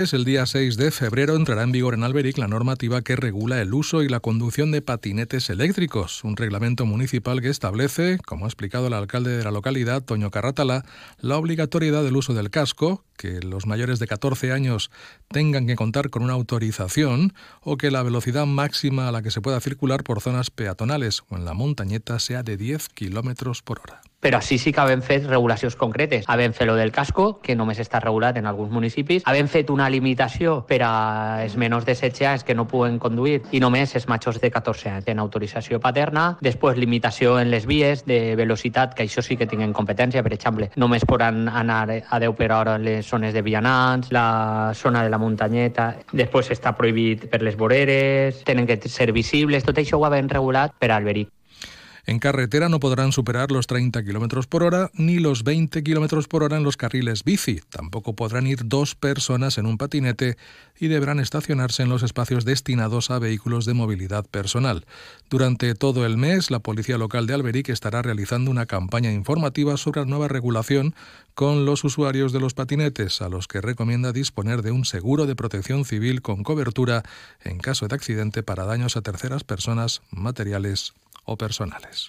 El día 6 de febrero entrará en vigor en Alberic la normativa que regula el uso y la conducción de patinetes eléctricos, un reglamento municipal que establece, como ha explicado el alcalde de la localidad, Toño Carratala, la obligatoriedad del uso del casco, que los mayores de 14 años tengan que contar con una autorización o que la velocidad máxima a la que se pueda circular por zonas peatonales o en la montañeta sea de 10 kilómetros por hora. Però així sí que havem fet regulacions concretes. Havem fet lo del casco, que només està regulat en alguns municipis. Havem fet una limitació per a els menors de 16 anys que no poden conduir i només els majors de 14 anys tenen autorització paterna. Després, limitació en les vies de velocitat, que això sí que tinguin competència. Per exemple, només poden anar a 10 per hora en les zones de vianants, la zona de la muntanyeta. Després està prohibit per les voreres, tenen que ser visibles. Tot això ho havem regulat per al Alberic. En carretera no podrán superar los 30 km por hora ni los 20 km por hora en los carriles bici. Tampoco podrán ir dos personas en un patinete y deberán estacionarse en los espacios destinados a vehículos de movilidad personal. Durante todo el mes, la Policía Local de Alberic estará realizando una campaña informativa sobre la nueva regulación con los usuarios de los patinetes, a los que recomienda disponer de un seguro de protección civil con cobertura en caso de accidente para daños a terceras personas, materiales o personales.